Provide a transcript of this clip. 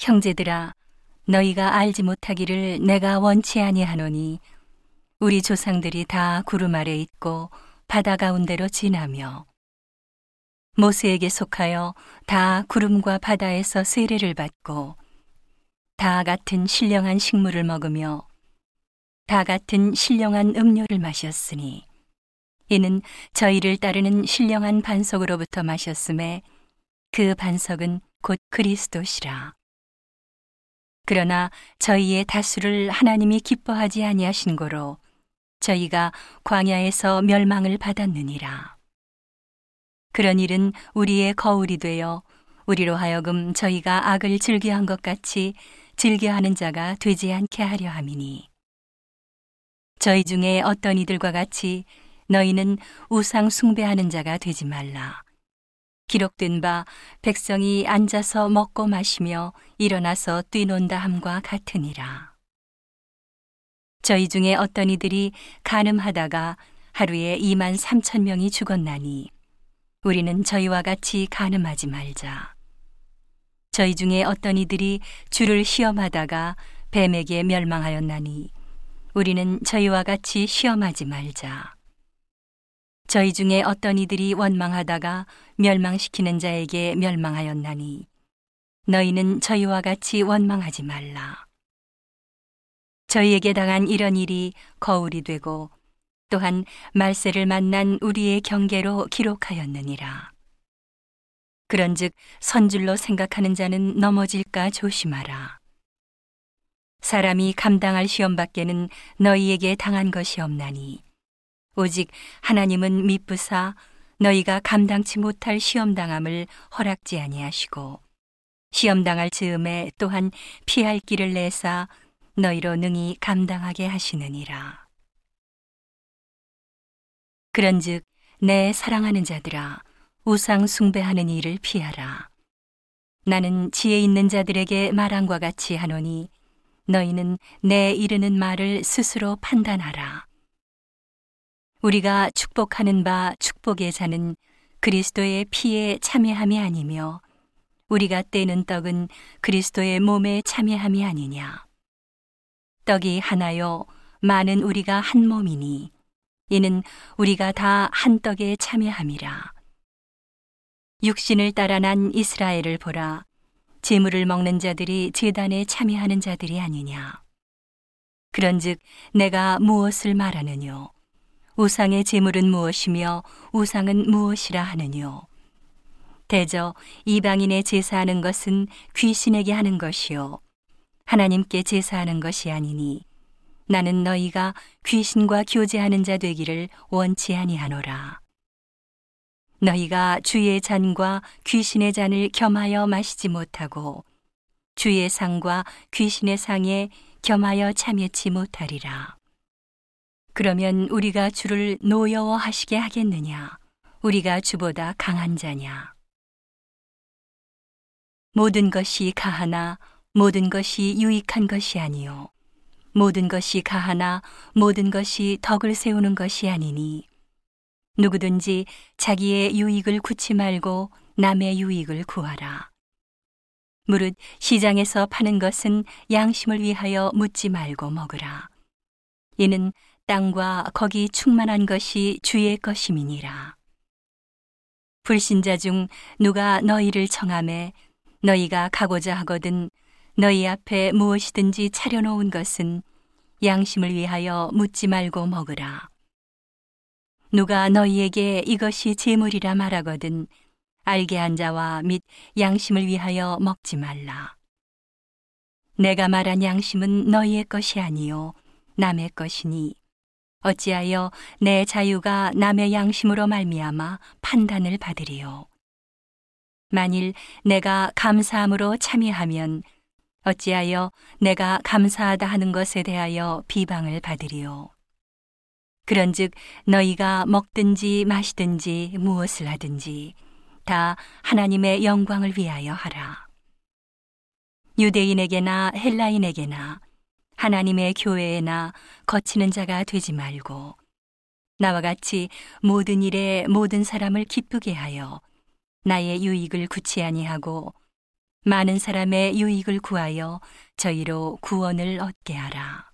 형제들아 너희가 알지 못하기를 내가 원치 아니하노니 우리 조상들이 다 구름 아래 있고 바다 가운데로 지나며 모세에게 속하여 다 구름과 바다에서 세례를 받고 다 같은 신령한 식물을 먹으며 다 같은 신령한 음료를 마셨으니 이는 저희를 따르는 신령한 반석으로부터 마셨음에 그 반석은 곧 그리스도시라. 그러나 저희의 다수를 하나님이 기뻐하지 아니하신 고로 저희가 광야에서 멸망을 받았느니라. 그런 일은 우리의 거울이 되어 우리로 하여금 저희가 악을 즐겨한 것 같이 즐겨하는 자가 되지 않게 하려 함이니. 저희 중에 어떤 이들과 같이 너희는 우상 숭배하는 자가 되지 말라. 기록된 바 백성이 앉아서 먹고 마시며 일어나서 뛰논다 함과 같으니라. 저희 중에 어떤 이들이 가늠하다가 하루에 2만 3천 명이 죽었나니 우리는 저희와 같이 가늠하지 말자. 저희 중에 어떤 이들이 주를 시험하다가 뱀에게 멸망하였나니 우리는 저희와 같이 시험하지 말자. 저희 중에 어떤 이들이 원망하다가 멸망시키는 자에게 멸망하였나니 너희는 저희와 같이 원망하지 말라. 저희에게 당한 이런 일이 거울이 되고 또한 말세를 만난 우리의 경계로 기록하였느니라. 그런즉 선줄로 생각하는 자는 넘어질까 조심하라. 사람이 감당할 시험 밖에는 너희에게 당한 것이 없나니 오직 하나님은 미쁘사 너희가 감당치 못할 시험 당함을 허락지 아니하시고 시험 당할 즈음에 또한 피할 길을 내사 너희로 능히 감당하게 하시느니라. 그런즉 내 사랑하는 자들아 우상 숭배하는 일을 피하라. 나는 지혜 있는 자들에게 말한과 같이 하노니 너희는 내 이르는 말을 스스로 판단하라. 우리가 축복하는 바 축복의 자는 그리스도의 피에 참여함이 아니며 우리가 떼는 떡은 그리스도의 몸에 참여함이 아니냐. 떡이 하나요, 많은 우리가 한 몸이니 이는 우리가 다 한 떡에 참여함이라. 육신을 따라 난 이스라엘을 보라. 재물을 먹는 자들이 제단에 참여하는 자들이 아니냐. 그런즉 내가 무엇을 말하느뇨? 우상의 재물은 무엇이며 우상은 무엇이라 하느뇨? 대저 이방인의 제사하는 것은 귀신에게 하는 것이요 하나님께 제사하는 것이 아니니 나는 너희가 귀신과 교제하는 자 되기를 원치 아니하노라. 너희가 주의 잔과 귀신의 잔을 겸하여 마시지 못하고 주의 상과 귀신의 상에 겸하여 참여치 못하리라. 그러면 우리가 주를 노여워하시게 하겠느냐? 우리가 주보다 강한 자냐? 모든 것이 가하나 모든 것이 유익한 것이 아니요. 모든 것이 가하나 모든 것이 덕을 세우는 것이 아니니 누구든지 자기의 유익을 구치 말고 남의 유익을 구하라. 무릇 시장에서 파는 것은 양심을 위하여 묻지 말고 먹으라. 이는 땅과 거기 충만한 것이 주의 것임이니라. 불신자 중 누가 너희를 청함해 너희가 가고자 하거든 너희 앞에 무엇이든지 차려놓은 것은 양심을 위하여 묻지 말고 먹으라. 누가 너희에게 이것이 재물이라 말하거든 알게 한 자와 및 양심을 위하여 먹지 말라. 내가 말한 양심은 너희의 것이 아니요 남의 것이니 어찌하여 내 자유가 남의 양심으로 말미암아 판단을 받으리요. 만일 내가 감사함으로 참여하면 어찌하여 내가 감사하다 하는 것에 대하여 비방을 받으리요. 그런즉 너희가 먹든지 마시든지 무엇을 하든지 다 하나님의 영광을 위하여 하라. 유대인에게나 헬라인에게나 하나님의 교회에 나 거치는 자가 되지 말고 나와 같이 모든 일에 모든 사람을 기쁘게 하여 나의 유익을 구치 아니하고 많은 사람의 유익을 구하여 저희로 구원을 얻게 하라.